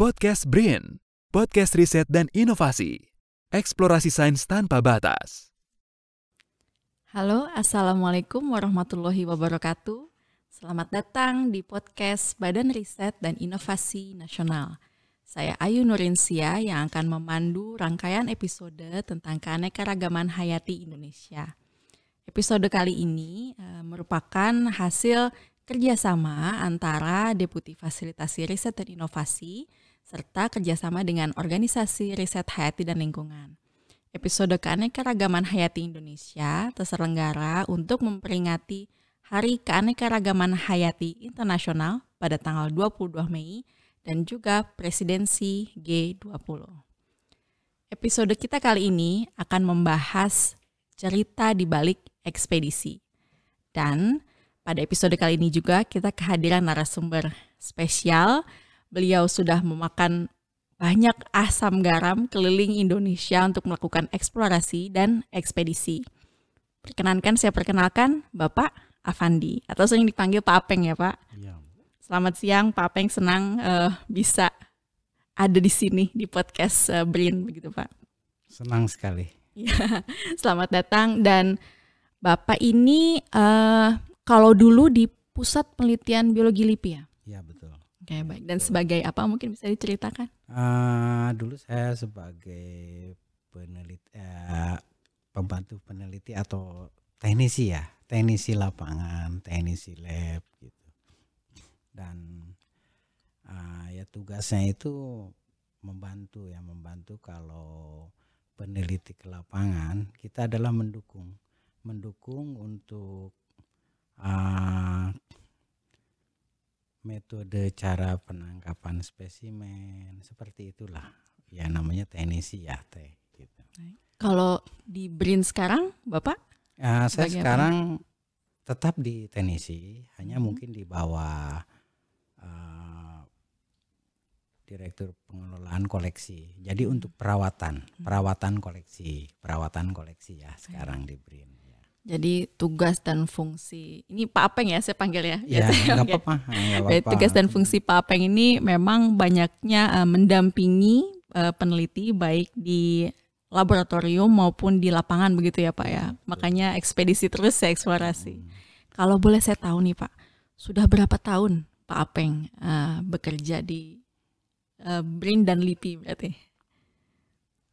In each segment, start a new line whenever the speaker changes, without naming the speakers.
Podcast Brain, podcast riset dan inovasi. Eksplorasi sains tanpa batas.
Halo, Assalamualaikum warahmatullahi wabarakatuh. Selamat datang di podcast Badan Riset dan Inovasi Nasional. Saya Ayu Nurinsia yang akan memandu rangkaian episode tentang keanekaragaman hayati Indonesia. Episode kali ini uh, merupakan hasil kerjasama antara Deputi Fasilitasi Riset dan Inovasi serta kerjasama dengan Organisasi Riset Hayati dan Lingkungan. Episode Keanekaragaman Hayati Indonesia terselenggara untuk memperingati Hari Keanekaragaman Hayati Internasional pada tanggal 22 Mei dan juga Presidensi G20. Episode kita kali ini akan membahas cerita di balik ekspedisi. Dan pada episode kali ini juga kita kehadiran narasumber spesial. Beliau sudah memakan banyak asam garam keliling Indonesia untuk melakukan eksplorasi dan ekspedisi. Perkenankan saya perkenalkan Bapak Avandi atau sering dipanggil Pak Apeng ya Pak. Ya. Selamat siang Pak Apeng, senang uh, bisa ada di sini di podcast uh, Brin begitu Pak.
Senang sekali.
Ya, selamat datang dan Bapak ini uh, kalau dulu di Pusat Penelitian Biologi LIPI ya?
Iya betul.
Oke baik. Dan sebagai apa mungkin bisa diceritakan?
Uh, dulu saya sebagai peneliti, uh, pembantu peneliti atau teknisi ya, teknisi lapangan, teknisi lab gitu. Dan uh, ya tugasnya itu membantu ya, membantu kalau peneliti ke lapangan kita adalah mendukung mendukung untuk uh, metode cara penangkapan spesimen seperti itulah ya namanya teknisi ya teh gitu.
Kalau di BRIN sekarang Bapak?
Ya, saya sekarang apa? tetap di teknisi hanya hmm. mungkin di bawah uh, direktur pengelolaan koleksi. Jadi hmm. untuk perawatan, hmm. perawatan koleksi, perawatan koleksi ya sekarang di BRIN.
Jadi tugas dan fungsi ini Pak Apeng ya saya panggil ya.
Ya, nggak apa-apa.
Tugas dan fungsi Pak Apeng ini memang banyaknya uh, mendampingi uh, peneliti baik di laboratorium maupun di lapangan begitu ya Pak ya. Makanya ekspedisi terus ya eksplorasi. Hmm. Kalau boleh saya tahu nih Pak, sudah berapa tahun Pak Apeng uh, bekerja di uh, BRIN dan LIPI berarti?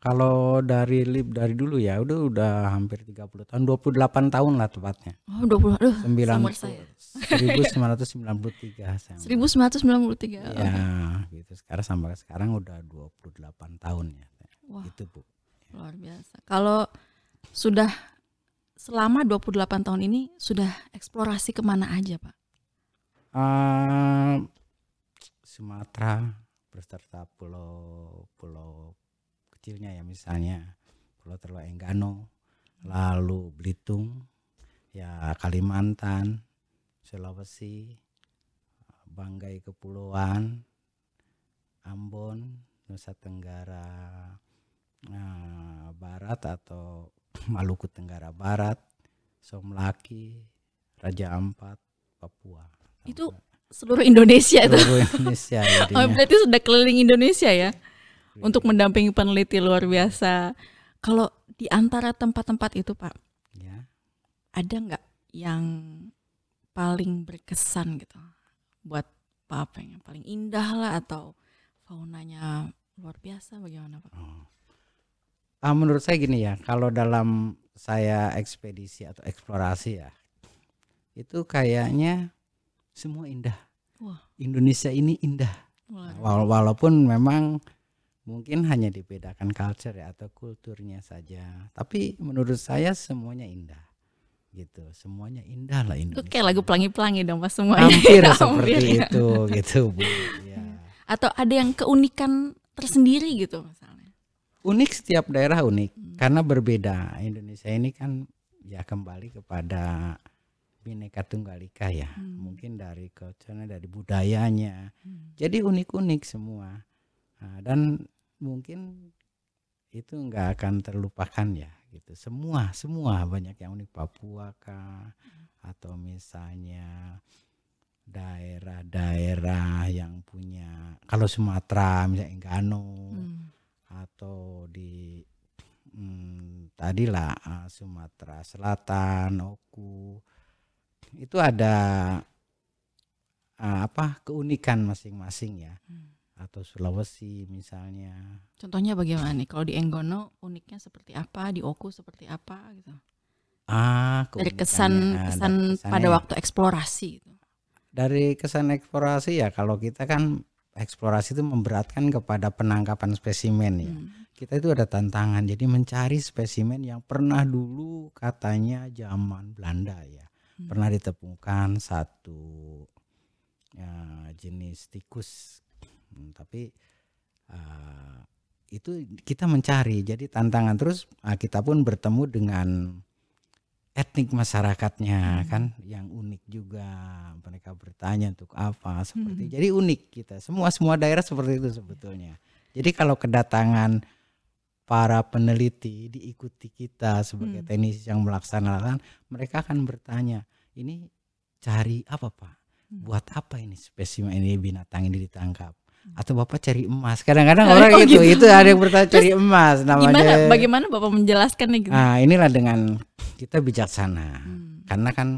Kalau dari lip dari dulu ya udah udah hampir 30 tahun, 28 tahun lah tepatnya.
Oh, 20. Aduh,
9 saya. 1993
saya. 1993. Ya,
okay. gitu. Sekarang sampai sekarang udah 28 tahun ya.
Wah. Gitu, Bu. Luar biasa. Kalau sudah selama 28 tahun ini sudah eksplorasi ke mana aja, Pak?
Uh, Sumatera beserta pulau pulau kecilnya ya misalnya Pulau Terluar Enggano, lalu Belitung, ya Kalimantan, Sulawesi, Banggai Kepulauan, Ambon, Nusa Tenggara nah, Barat atau Maluku Tenggara Barat, Somlaki, Raja Ampat, Papua.
Itu seluruh Indonesia
seluruh itu. Indonesia.
oh, berarti sudah keliling Indonesia ya? Untuk mendampingi peneliti luar biasa. Kalau di antara tempat-tempat itu, Pak, ya. ada nggak yang paling berkesan gitu buat Pak apa yang paling indah lah atau faunanya luar biasa bagaimana Pak? Oh.
Ah, menurut saya gini ya, kalau dalam saya ekspedisi atau eksplorasi ya, itu kayaknya semua indah. Wah. Indonesia ini indah. Wah. Walaupun memang mungkin hanya dibedakan culture ya atau kulturnya saja tapi menurut saya semuanya indah gitu semuanya indah lah Indonesia.
Itu kayak lagu pelangi-pelangi dong pas semuanya.
Hampir seperti ya. itu gitu Bu. Ya.
Atau ada yang keunikan tersendiri gitu misalnya.
Unik setiap daerah unik hmm. karena berbeda. Indonesia ini kan ya kembali kepada bineka tunggal ika ya. Hmm. Mungkin dari culture dari budayanya. Hmm. Jadi unik-unik semua. Nah, dan mungkin itu nggak akan terlupakan ya gitu semua semua banyak yang unik Papua kah atau misalnya daerah-daerah yang punya kalau Sumatera misalnya Enggano hmm. atau di hmm, tadilah uh, Sumatera Selatan, Oku itu ada uh, apa keunikan masing-masing ya. Hmm. Atau Sulawesi misalnya.
Contohnya bagaimana nih? Kalau di Enggono uniknya seperti apa, di Oku seperti apa gitu.
Ah,
dari kesan kesan pada waktu eksplorasi gitu.
Dari kesan eksplorasi ya kalau kita kan eksplorasi itu memberatkan kepada penangkapan spesimen ya. Hmm. Kita itu ada tantangan jadi mencari spesimen yang pernah dulu katanya zaman Belanda ya. Hmm. Pernah ditemukan satu ya, jenis tikus. Hmm, tapi uh, itu kita mencari jadi tantangan terus uh, kita pun bertemu dengan etnik masyarakatnya hmm. kan yang unik juga mereka bertanya untuk apa seperti hmm. jadi unik kita semua semua daerah seperti itu sebetulnya jadi kalau kedatangan para peneliti diikuti kita sebagai hmm. teknisi yang melaksanakan mereka akan bertanya ini cari apa pak hmm. buat apa ini spesimen ini binatang ini ditangkap atau bapak cari emas kadang-kadang orang oh, gitu, gitu itu ada yang bertanya cari emas
namanya gimana bagaimana bapak menjelaskan nih gitu?
nah inilah dengan kita bijaksana hmm. karena kan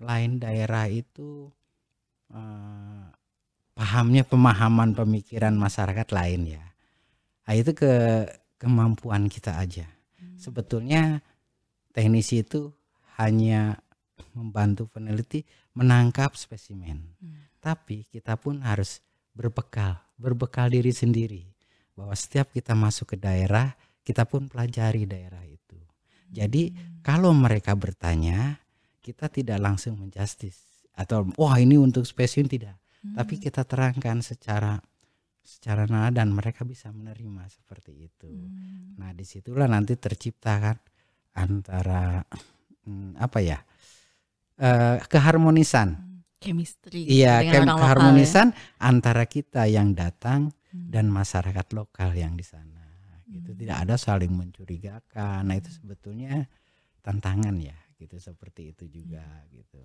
lain daerah itu uh, pahamnya pemahaman pemikiran masyarakat lain ya nah, itu ke kemampuan kita aja hmm. sebetulnya teknisi itu hanya membantu peneliti menangkap spesimen hmm. tapi kita pun harus berbekal, berbekal diri sendiri bahwa setiap kita masuk ke daerah, kita pun pelajari daerah itu. Jadi hmm. kalau mereka bertanya, kita tidak langsung menjustis atau wah ini untuk spesiun tidak, hmm. tapi kita terangkan secara secara nada dan mereka bisa menerima seperti itu. Hmm. Nah di situlah nanti tercipta kan antara hmm, apa ya uh, keharmonisan. Hmm
chemistry
iya kem keharmonisan ya. antara kita yang datang hmm. dan masyarakat lokal yang di sana gitu hmm. tidak ada saling mencurigakan nah itu sebetulnya tantangan ya gitu seperti itu juga hmm. gitu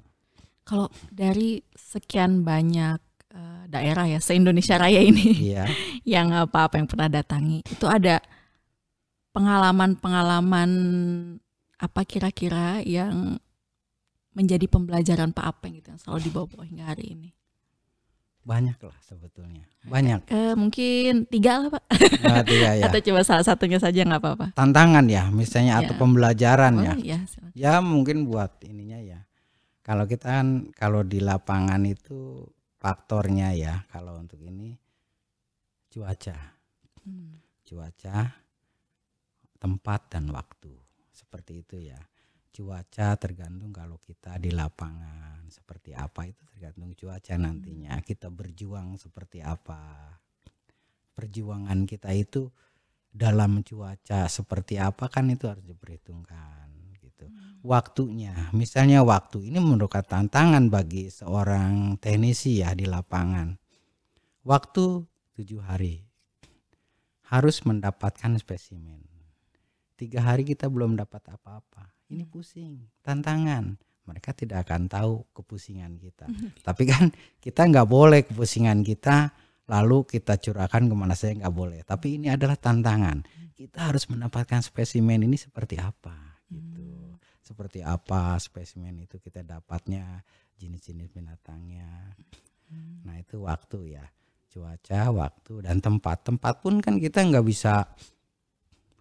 kalau dari sekian banyak uh, daerah ya se Indonesia Raya ini iya. yang apa apa yang pernah datangi itu ada pengalaman-pengalaman apa kira-kira yang menjadi pembelajaran Pak Apeng gitu yang selalu dibawa-bawa hingga hari ini?
Banyak lah sebetulnya. Banyak.
Eh, mungkin tiga lah Pak. Nah, tiga ya. atau coba salah satunya saja nggak apa-apa.
Tantangan ya, misalnya ya. atau pembelajaran oh, ya. Iya, ya mungkin buat ininya ya. Kalau kita kan kalau di lapangan itu faktornya ya kalau untuk ini cuaca, hmm. cuaca, tempat dan waktu seperti itu ya cuaca tergantung kalau kita di lapangan seperti apa itu tergantung cuaca nantinya. Hmm. kita berjuang seperti apa. Perjuangan kita itu dalam cuaca seperti apa kan itu harus diperhitungkan gitu. Hmm. waktunya misalnya waktu ini merupakan tantangan bagi seorang teknisi ya di lapangan. Waktu tujuh hari harus mendapatkan spesimen. Tiga hari kita belum dapat apa-apa ini pusing, tantangan. Mereka tidak akan tahu kepusingan kita. Tapi kan kita nggak boleh kepusingan kita lalu kita curahkan ke mana saja nggak boleh. Tapi ini adalah tantangan. Kita harus mendapatkan spesimen ini seperti apa gitu. Hmm. Seperti apa spesimen itu kita dapatnya jenis-jenis binatangnya. Hmm. Nah itu waktu ya cuaca, waktu dan tempat. Tempat pun kan kita nggak bisa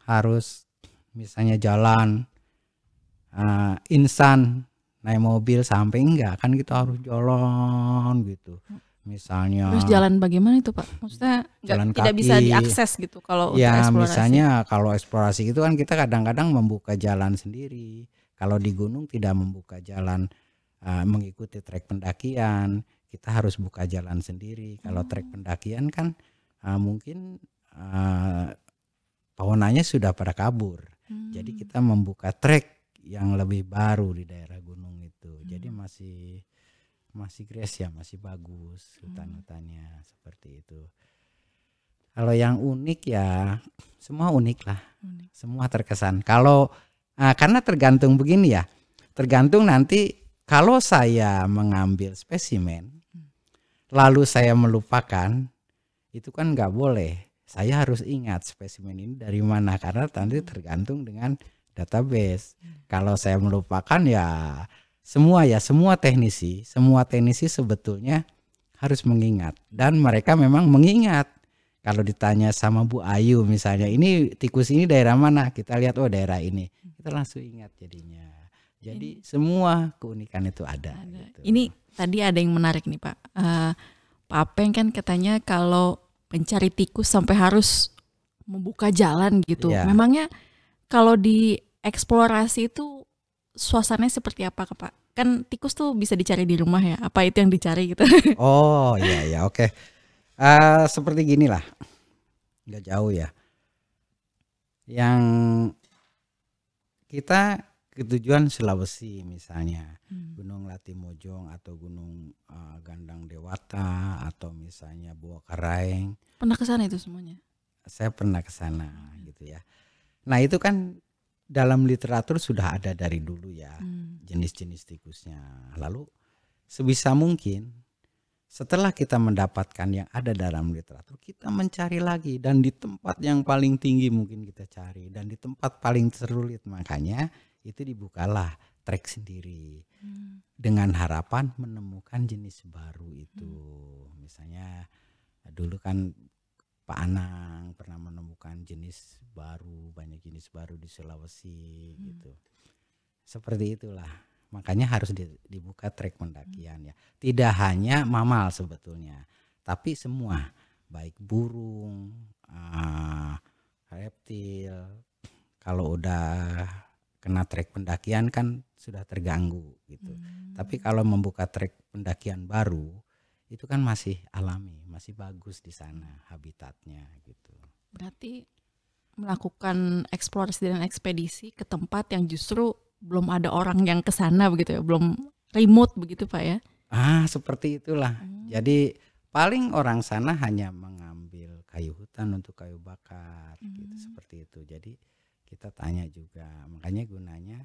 harus misalnya jalan uh, insan naik mobil sampai enggak? Kan kita harus jalan gitu. Misalnya
terus jalan bagaimana itu pak? Maksudnya jalan tidak kaki, bisa diakses gitu kalau
ya misalnya kalau eksplorasi itu kan kita kadang-kadang membuka jalan sendiri. Kalau di gunung tidak membuka jalan uh, mengikuti trek pendakian. Kita harus buka jalan sendiri. Kalau oh. trek pendakian kan uh, mungkin uh, pawonannya sudah pada kabur. Hmm. jadi kita membuka trek yang lebih baru di daerah gunung itu. Hmm. Jadi masih masih grass ya, masih bagus hmm. hutan-hutannya seperti itu. Kalau yang unik ya semua unik lah. Unik. Semua terkesan. Kalau nah, karena tergantung begini ya. Tergantung nanti kalau saya mengambil spesimen hmm. lalu saya melupakan itu kan nggak boleh. Saya harus ingat spesimen ini dari mana karena nanti tergantung dengan database. Kalau saya melupakan ya semua ya semua teknisi, semua teknisi sebetulnya harus mengingat dan mereka memang mengingat. Kalau ditanya sama Bu Ayu misalnya, ini tikus ini daerah mana? Kita lihat oh daerah ini. Kita langsung ingat jadinya. Jadi ini. semua keunikan itu ada. ada.
Gitu. Ini tadi ada yang menarik nih Pak. Uh, Pak Apeng kan katanya kalau mencari tikus sampai harus membuka jalan gitu. Ya. Memangnya kalau di eksplorasi itu suasananya seperti apa Pak? Kan tikus tuh bisa dicari di rumah ya. Apa itu yang dicari gitu?
Oh iya iya oke. Okay. Uh, seperti gini lah, nggak jauh ya. Yang kita ketujuan Sulawesi misalnya, hmm. Gunung Latimojong atau Gunung uh, Gandang Dewata atau misalnya Buah Karaeng.
Pernah ke sana itu semuanya?
Saya pernah ke sana hmm. gitu ya. Nah itu kan dalam literatur sudah ada dari dulu ya hmm. jenis-jenis tikusnya. Lalu sebisa mungkin setelah kita mendapatkan yang ada dalam literatur, kita mencari lagi dan di tempat yang paling tinggi mungkin kita cari dan di tempat paling tersulit makanya itu dibukalah trek sendiri hmm. dengan harapan menemukan jenis baru itu. Hmm. Misalnya dulu kan Pak Anang pernah menemukan jenis baru, banyak jenis baru di Sulawesi hmm. gitu. Seperti itulah Makanya harus dibuka trek pendakian ya. Tidak hanya mamal sebetulnya, tapi semua baik burung, uh, reptil. Kalau udah kena trek pendakian kan sudah terganggu gitu. Hmm. Tapi kalau membuka trek pendakian baru itu kan masih alami, masih bagus di sana habitatnya gitu.
Berarti melakukan eksplorasi dan ekspedisi ke tempat yang justru belum ada orang yang ke sana begitu ya, belum remote begitu Pak ya.
Ah, seperti itulah. Hmm. Jadi paling orang sana hanya mengambil kayu hutan untuk kayu bakar gitu, hmm. gitu seperti itu. Jadi kita tanya juga. Makanya gunanya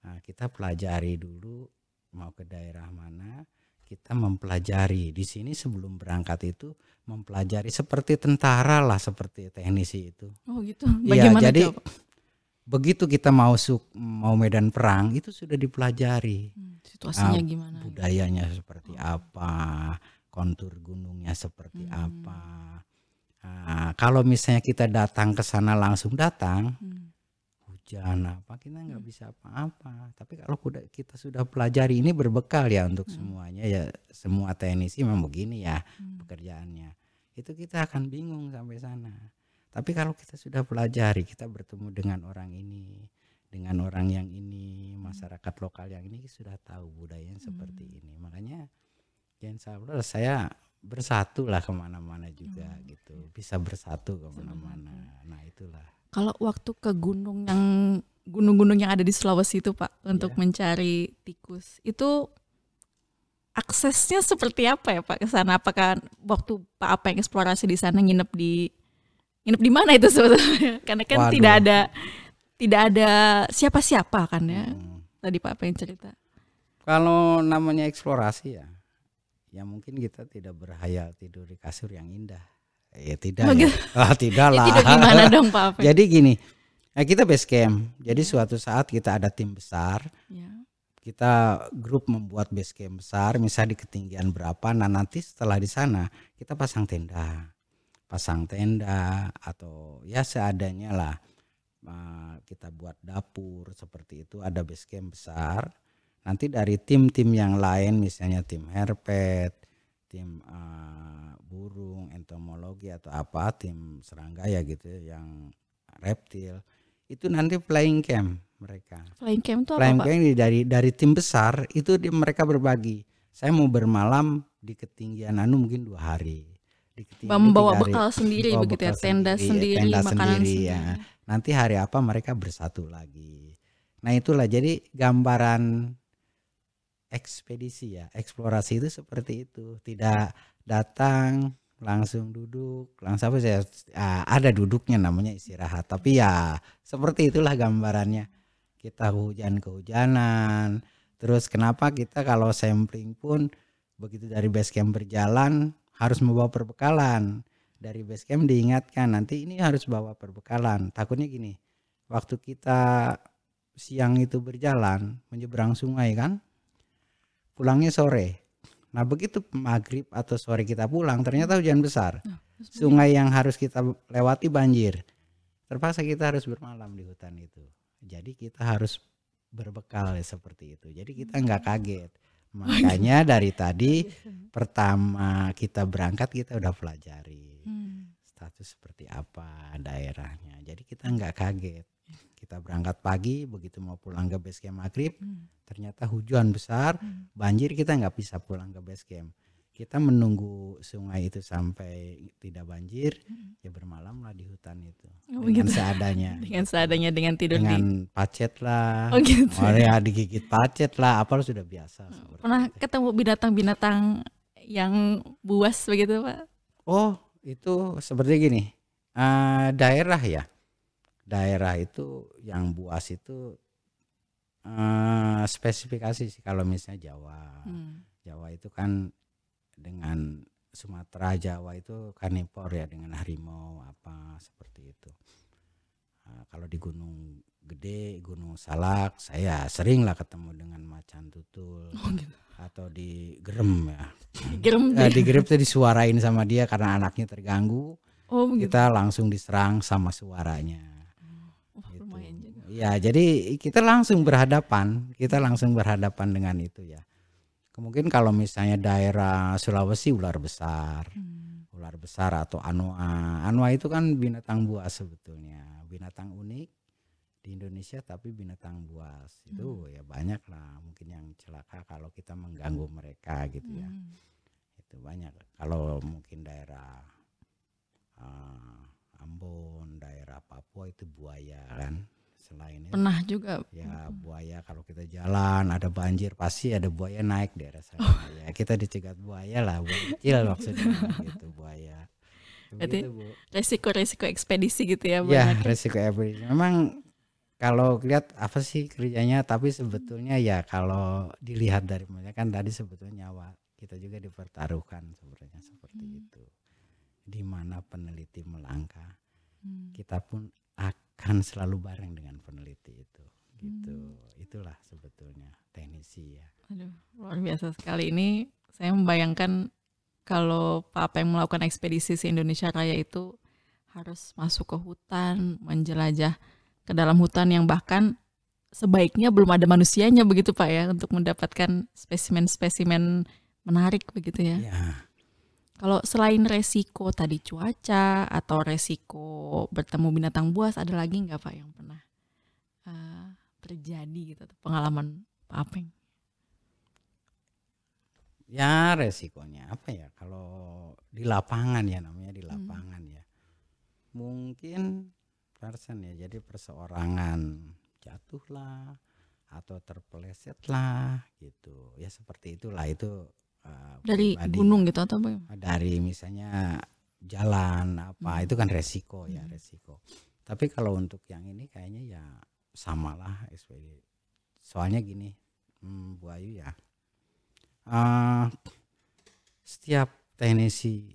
nah, kita pelajari dulu mau ke daerah mana, kita mempelajari di sini sebelum berangkat itu mempelajari seperti tentara lah seperti teknisi itu.
Oh gitu.
Iya, Bagaimana ya, jadi begitu kita mau suk mau medan perang itu sudah dipelajari
hmm, situasinya uh, gimana
budayanya gitu. seperti oh. apa kontur gunungnya seperti hmm. apa uh, kalau misalnya kita datang ke sana langsung datang hmm. Hujan apa kita nggak hmm. bisa apa-apa tapi kalau kita sudah pelajari ini berbekal ya untuk hmm. semuanya ya semua teknisi memang begini ya hmm. pekerjaannya itu kita akan bingung sampai sana tapi kalau kita sudah pelajari, kita bertemu dengan orang ini, dengan orang yang ini, masyarakat lokal yang ini sudah tahu budayanya hmm. seperti ini. Makanya ya insya Allah saya bersatu lah ke mana-mana juga hmm. gitu, bisa bersatu ke mana-mana. Nah itulah.
Kalau waktu ke gunung yang gunung-gunung yang ada di Sulawesi itu Pak untuk yeah. mencari tikus itu aksesnya seperti apa ya Pak ke sana? Apakah waktu Pak apa yang eksplorasi di sana nginep di nginep di mana itu sebetulnya karena kan Waduh. tidak ada tidak ada siapa-siapa kan ya hmm. tadi Pak pengen cerita
kalau namanya eksplorasi ya ya mungkin kita tidak berhayal tidur di kasur yang indah ya tidak oh, ya. ah, tidak lah. ya,
gimana dong Pak
jadi gini nah kita base camp. Jadi suatu saat kita ada tim besar. Ya. kita grup membuat base camp besar misalnya di ketinggian berapa. Nah nanti setelah di sana kita pasang tenda. Pasang tenda atau ya seadanya lah. Kita buat dapur seperti itu. Ada base camp besar. Nanti dari tim-tim yang lain misalnya tim herpet tim uh, burung entomologi atau apa tim serangga ya gitu yang reptil itu nanti flying camp mereka.
Flying camp itu
flying
apa
camp Pak? dari dari tim besar itu di, mereka berbagi. Saya mau bermalam di ketinggian anu mungkin dua hari.
Membawa bekal sendiri bawa begitu ya tenda sendiri, sendiri tenda makanan sendiri, sendiri. Ya
nanti hari apa mereka bersatu lagi. Nah itulah. Jadi gambaran ekspedisi ya. Eksplorasi itu seperti itu. Tidak datang langsung duduk. Langsung apa saya ada duduknya namanya istirahat. Tapi ya seperti itulah gambarannya. Kita hujan kehujanan. Terus kenapa kita kalau sampling pun begitu dari base camp berjalan harus membawa perbekalan. dari base camp diingatkan nanti ini harus bawa perbekalan. Takutnya gini, waktu kita siang itu berjalan menyeberang sungai kan, pulangnya sore. Nah begitu maghrib atau sore kita pulang ternyata hujan besar. Nah, sungai yang harus kita lewati banjir. Terpaksa kita harus bermalam di hutan itu. Jadi kita harus berbekal ya seperti itu. Jadi kita nggak kaget. Makanya dari tadi pertama kita berangkat kita udah pelajari hmm. status seperti apa daerahnya. Jadi kita nggak kaget. Kita berangkat pagi begitu mau pulang ke base camp maghrib hmm. ternyata hujan besar hmm. banjir kita nggak bisa pulang ke base camp kita menunggu sungai itu sampai tidak banjir hmm. ya bermalamlah di hutan itu oh, dengan gitu. seadanya
dengan seadanya dengan tidur
dengan di... pacet lah oh, gitu. oh ya digigit pacet lah apa sudah biasa
pernah itu. ketemu binatang-binatang yang buas begitu pak
oh itu seperti gini uh, daerah ya daerah itu yang buas itu uh, spesifikasi sih kalau misalnya Jawa hmm. Jawa itu kan dengan Sumatera Jawa itu kanipor ya dengan harimau apa seperti itu nah, kalau di Gunung Gede Gunung Salak saya sering lah ketemu dengan macan tutul oh, gitu. atau di Gerem ya Gerem eh, di Gerem tuh disuarain sama dia karena anaknya terganggu oh, gitu. kita langsung diserang sama suaranya. Ya, jadi kita langsung berhadapan, kita langsung berhadapan dengan itu ya. Mungkin kalau misalnya daerah Sulawesi ular besar, hmm. ular besar atau anoa. Anoa itu kan binatang buas sebetulnya, binatang unik di Indonesia tapi binatang buas itu hmm. ya banyak lah mungkin yang celaka kalau kita mengganggu mereka gitu ya. Hmm. Itu banyak. Kalau mungkin daerah uh, Ambon, daerah Papua itu buaya kan selain
itu pernah juga.
Ya buaya kalau kita jalan ada banjir pasti ada buaya naik daerah sana. Oh. ya kita dicegat buaya lah buaya kecil maksudnya gitu buaya.
Berarti resiko-resiko ekspedisi gitu ya
Ya resiko ekspedisi. Memang kalau lihat apa sih kerjanya tapi sebetulnya ya kalau dilihat dari mana kan tadi sebetulnya nyawa kita juga dipertaruhkan sebenarnya seperti hmm. itu. Di mana peneliti melangkah hmm. kita pun akan selalu bareng dengan peneliti itu. Gitu. Hmm. itulah sebetulnya teknisi ya.
Aduh luar biasa sekali. Ini saya membayangkan kalau Pak Apeng melakukan ekspedisi se Indonesia Raya itu harus masuk ke hutan menjelajah ke dalam hutan yang bahkan sebaiknya belum ada manusianya begitu Pak ya untuk mendapatkan spesimen-spesimen menarik begitu ya. ya kalau selain resiko tadi cuaca atau resiko bertemu binatang buas, ada lagi nggak Pak yang pernah uh, terjadi gitu pengalaman Pak Apeng?
Ya resikonya apa ya kalau di lapangan ya namanya di hmm. lapangan hmm. ya mungkin persen ya jadi perseorangan jatuhlah atau terpeleset lah gitu ya seperti itulah itu
uh, dari pribadi. gunung gitu atau apa?
Dari misalnya jalan apa hmm. itu kan resiko ya hmm. resiko. Tapi kalau untuk yang ini kayaknya ya samalah SPD. Soalnya gini, hmm, Bu Ayu ya, uh, setiap teknisi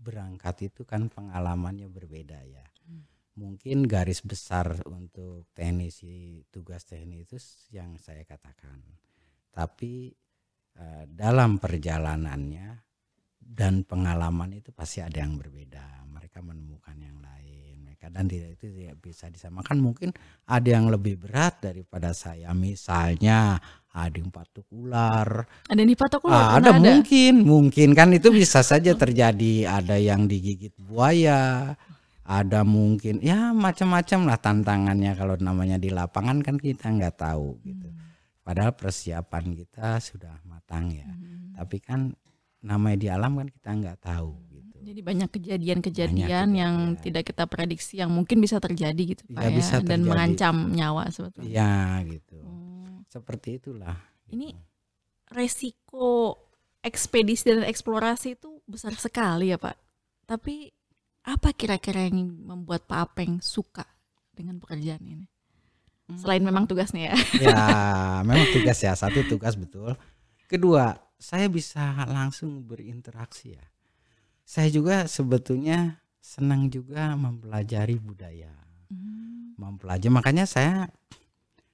berangkat itu kan pengalamannya berbeda ya. Hmm. Mungkin garis besar untuk teknisi tugas teknis itu yang saya katakan. Tapi Eh, dalam perjalanannya dan pengalaman itu pasti ada yang berbeda. Mereka menemukan yang lain. Mereka dan tidak itu tidak bisa disamakan. Mungkin ada yang lebih berat daripada saya. Misalnya ada yang patuk ular.
Ada yang patuk ular.
Ah, ada, ada mungkin, mungkin kan itu bisa saja terjadi. Ada yang digigit buaya. Ada mungkin ya macam-macam lah tantangannya kalau namanya di lapangan kan kita nggak tahu gitu. Hmm Padahal persiapan kita sudah matang ya. Hmm. Tapi kan namanya di alam kan kita nggak tahu gitu.
Jadi banyak kejadian-kejadian yang tidak kita prediksi yang mungkin bisa terjadi gitu Pak ya, ya bisa terjadi. dan mengancam nyawa sebetulnya.
Iya gitu. Hmm. Seperti itulah.
Gitu. Ini resiko ekspedisi dan eksplorasi itu besar sekali ya Pak. Tapi apa kira-kira yang membuat Pak Apeng suka dengan pekerjaan ini? Selain memang tugasnya ya.
Ya, memang tugas ya. Satu tugas betul. Kedua, saya bisa langsung berinteraksi ya. Saya juga sebetulnya senang juga mempelajari budaya. Hmm. Mempelajari makanya saya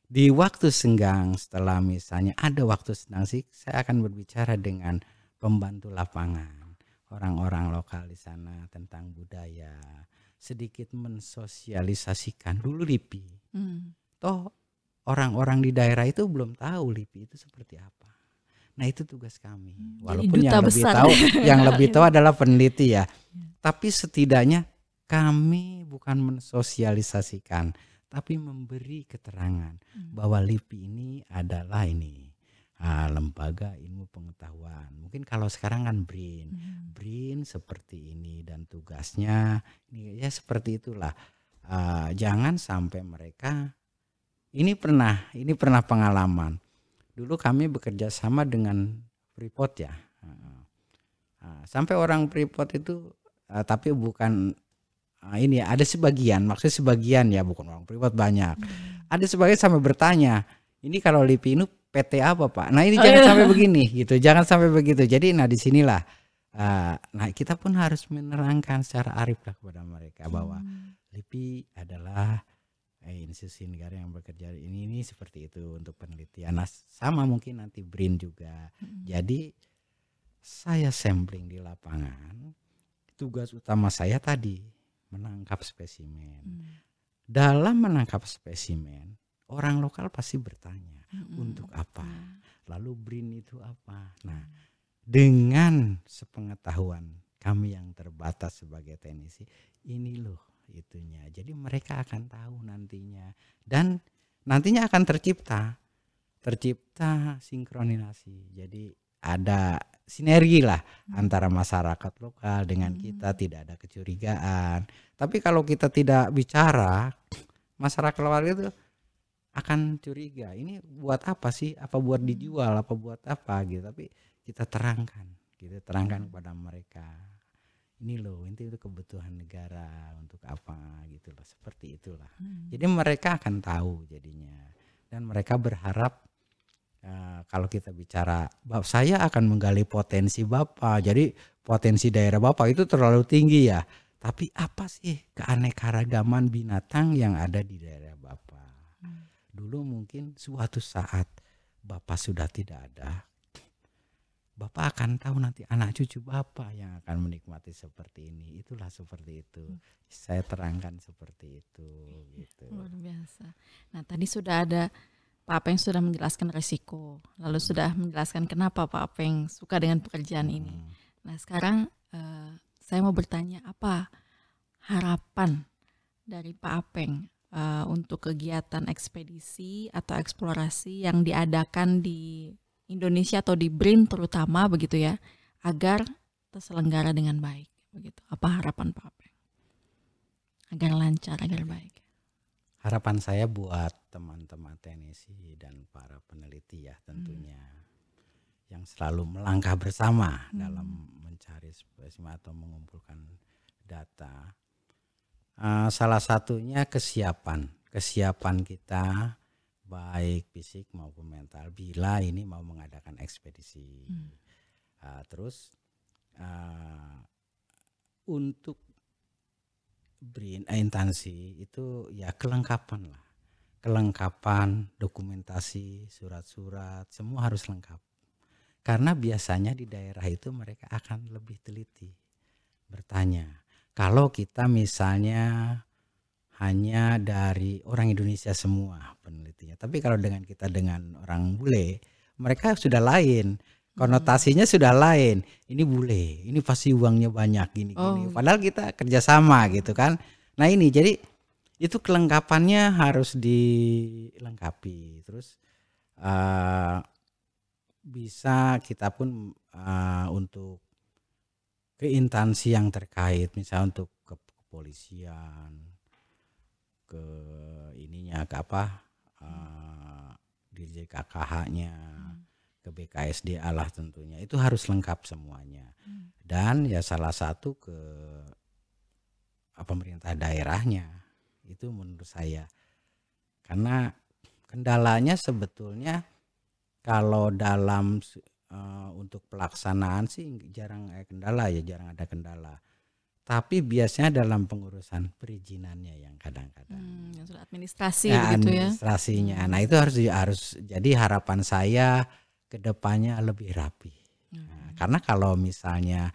di waktu senggang setelah misalnya ada waktu senang sih saya akan berbicara dengan pembantu lapangan orang-orang lokal di sana tentang budaya sedikit mensosialisasikan dulu LIPI. Hmm. Toh orang-orang di daerah itu belum tahu LIPI itu seperti apa. Nah itu tugas kami. Hmm, Walaupun yang lebih tahu, yang lebih tahu adalah peneliti ya. ya. Tapi setidaknya kami bukan mensosialisasikan, tapi memberi keterangan hmm. bahwa LIPI ini adalah ini uh, lembaga ilmu pengetahuan. Mungkin kalau sekarang kan BRIN, hmm. BRIN seperti ini dan tugasnya ini ya seperti itulah. Uh, jangan sampai mereka ini pernah ini pernah pengalaman. Dulu kami bekerja sama dengan Freeport ya. Uh, sampai orang Freeport itu uh, tapi bukan Nah, ini ada sebagian, maksudnya sebagian ya bukan orang privat banyak. Hmm. Ada sebagian sampai bertanya, ini kalau LIPI ini PT apa pak? Nah ini oh, jangan iya. sampai begini gitu, jangan sampai begitu. Jadi nah di sinilah, uh, nah kita pun harus menerangkan secara arif lah kepada mereka bahwa hmm. LIPI adalah eh, institusi negara yang bekerja ini ini seperti itu untuk penelitian. Nah sama mungkin nanti BRIN juga. Hmm. Jadi saya sampling di lapangan, tugas utama saya tadi menangkap spesimen. Hmm. Dalam menangkap spesimen, orang lokal pasti bertanya hmm. untuk apa, hmm. lalu brin itu apa. Nah, dengan sepengetahuan kami yang terbatas sebagai teknisi, ini loh itunya. Jadi mereka akan tahu nantinya dan nantinya akan tercipta tercipta sinkronisasi. Jadi ada sinergi lah hmm. antara masyarakat lokal dengan hmm. kita tidak ada kecurigaan. Tapi kalau kita tidak bicara, masyarakat lokal itu akan curiga. Ini buat apa sih? Apa buat hmm. dijual? Apa buat apa gitu. Tapi kita terangkan, kita terangkan hmm. kepada mereka. Ini loh, ini itu kebutuhan negara untuk apa gitu loh. Seperti itulah. Hmm. Jadi mereka akan tahu jadinya. Dan mereka berharap Uh, kalau kita bicara, saya akan menggali potensi Bapak. Jadi potensi daerah Bapak itu terlalu tinggi ya. Tapi apa sih keanekaragaman binatang yang ada di daerah Bapak? Hmm. Dulu mungkin suatu saat Bapak sudah tidak ada. Bapak akan tahu nanti anak cucu Bapak yang akan menikmati seperti ini. Itulah seperti itu. Hmm. Saya terangkan seperti itu gitu.
Luar biasa. Nah, tadi sudah ada Pak Apeng sudah menjelaskan resiko, lalu sudah menjelaskan kenapa Pak Apeng suka dengan pekerjaan ini. Hmm. Nah sekarang uh, saya mau bertanya apa harapan dari Pak Apeng uh, untuk kegiatan ekspedisi atau eksplorasi yang diadakan di Indonesia atau di BRIN terutama begitu ya, agar terselenggara dengan baik begitu. Apa harapan Pak Apeng? Agar lancar, agar baik
harapan saya buat teman-teman teknisi dan para peneliti ya tentunya hmm. yang selalu melangkah bersama hmm. dalam mencari spesimen atau mengumpulkan data. Uh, salah satunya kesiapan, kesiapan kita baik fisik maupun mental bila ini mau mengadakan ekspedisi. Hmm. Uh, terus uh, untuk BRIN eh, intansi itu ya kelengkapan lah kelengkapan dokumentasi surat-surat semua harus lengkap karena biasanya di daerah itu mereka akan lebih teliti bertanya kalau kita misalnya hanya dari orang Indonesia semua penelitinya tapi kalau dengan kita dengan orang bule mereka sudah lain konotasinya sudah lain. Ini bule, ini pasti uangnya banyak gini gini. Oh. Padahal kita kerjasama gitu kan. Nah ini jadi itu kelengkapannya harus dilengkapi. Terus uh, bisa kita pun uh, untuk keintansi yang terkait, misalnya untuk ke kepolisian, ke ininya ke apa, uh, dirjen KKH-nya. Hmm ke BKSDA lah tentunya itu harus lengkap semuanya hmm. dan ya salah satu ke pemerintah daerahnya itu menurut saya karena kendalanya sebetulnya kalau dalam uh, untuk pelaksanaan sih jarang ada kendala ya jarang ada kendala tapi biasanya dalam pengurusan perizinannya yang kadang-kadang.
Hmm, yang administrasi
ya,
begitu
ya. administrasinya. Nah itu harus harus jadi harapan saya ke depannya lebih rapi. Hmm. nah, karena kalau misalnya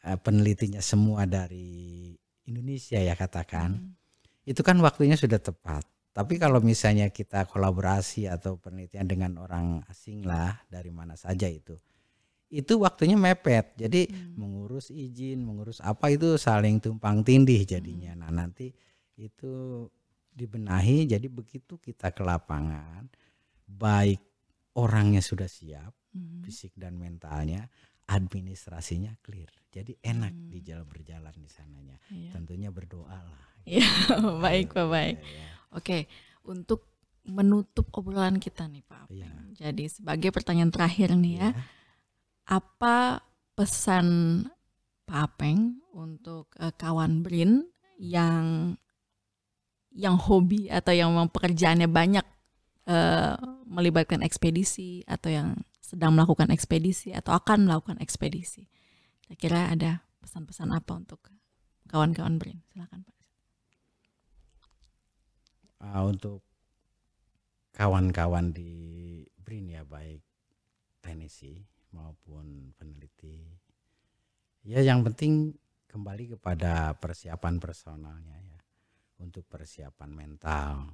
eh, penelitinya semua dari Indonesia ya katakan hmm. itu kan waktunya sudah tepat. Tapi kalau misalnya kita kolaborasi atau penelitian dengan orang asing lah dari mana saja itu itu waktunya mepet. Jadi hmm. mengurus izin, mengurus apa itu saling tumpang tindih jadinya. Hmm. Nah, nanti itu dibenahi jadi begitu kita ke lapangan baik orangnya sudah siap, hmm. fisik dan mentalnya, administrasinya clear. Jadi enak hmm. di jalan berjalan di sananya. Iya. Tentunya berdoa lah.
Iya, baik Pak, baik. Ya, ya. Oke, untuk menutup obrolan kita nih Pak. Ya. Jadi sebagai pertanyaan terakhir nih ya. ya apa pesan Pak Apeng untuk uh, kawan Brin yang yang hobi atau yang pekerjaannya banyak uh, melibatkan ekspedisi atau yang sedang melakukan ekspedisi atau akan melakukan ekspedisi. Kira-kira ada pesan-pesan apa untuk kawan-kawan Brin? Silakan Pak.
Uh, untuk kawan-kawan di Brin ya baik teknisi maupun peneliti. Ya yang penting kembali kepada persiapan personalnya ya. Untuk persiapan mental.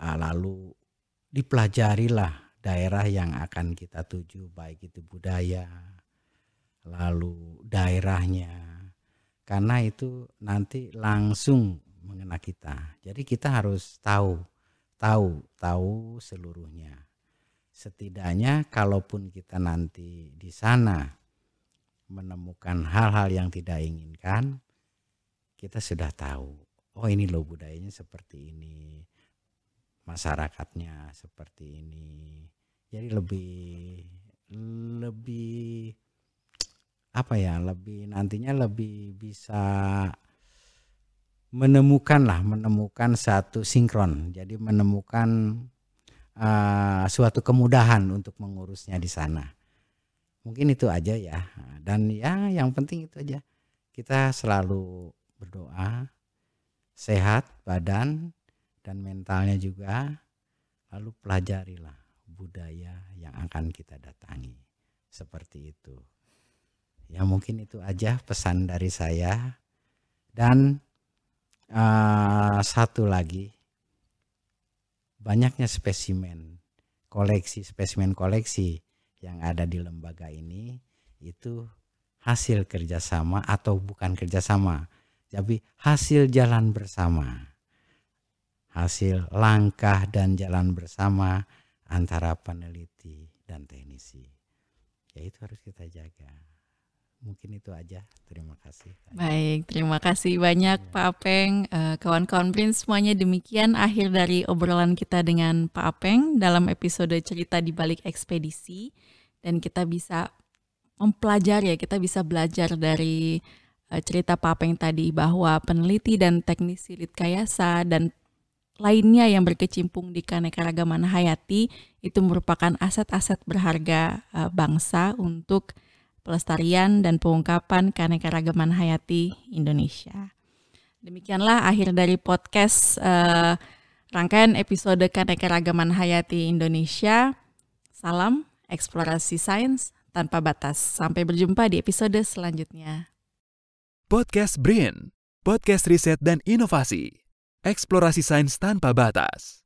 Ah, lalu dipelajarilah daerah yang akan kita tuju baik itu budaya, lalu daerahnya. Karena itu nanti langsung mengena kita. Jadi kita harus tahu, tahu, tahu seluruhnya setidaknya kalaupun kita nanti di sana menemukan hal-hal yang tidak inginkan, kita sudah tahu, oh ini loh budayanya seperti ini, masyarakatnya seperti ini. Jadi lebih lebih apa ya, lebih nantinya lebih bisa menemukan lah, menemukan satu sinkron. Jadi menemukan uh, suatu kemudahan untuk mengurusnya di sana. Mungkin itu aja ya. Dan ya yang penting itu aja. Kita selalu berdoa sehat badan dan mentalnya juga. Lalu pelajarilah budaya yang akan kita datangi. Seperti itu. Ya mungkin itu aja pesan dari saya. Dan uh, satu lagi banyaknya spesimen koleksi spesimen koleksi yang ada di lembaga ini itu hasil kerjasama atau bukan kerjasama tapi hasil jalan bersama. Hasil langkah dan jalan bersama antara peneliti dan teknisi. Ya itu harus kita jaga mungkin itu aja. Terima kasih.
Baik, terima kasih banyak ya. Pak Apeng. Uh, kawan-kawan Prince semuanya demikian akhir dari obrolan kita dengan Pak Apeng dalam episode cerita di balik ekspedisi dan kita bisa mempelajari ya, kita bisa belajar dari uh, cerita Pak Apeng tadi bahwa peneliti dan teknisi Litkayasa dan lainnya yang berkecimpung di keanekaragaman hayati itu merupakan aset-aset berharga uh, bangsa untuk pelestarian dan pengungkapan keanekaragaman hayati Indonesia. Demikianlah akhir dari podcast uh, rangkaian episode keanekaragaman hayati Indonesia. Salam eksplorasi sains tanpa batas. Sampai berjumpa di episode selanjutnya.
Podcast BRIN, podcast riset dan inovasi. Eksplorasi sains tanpa batas.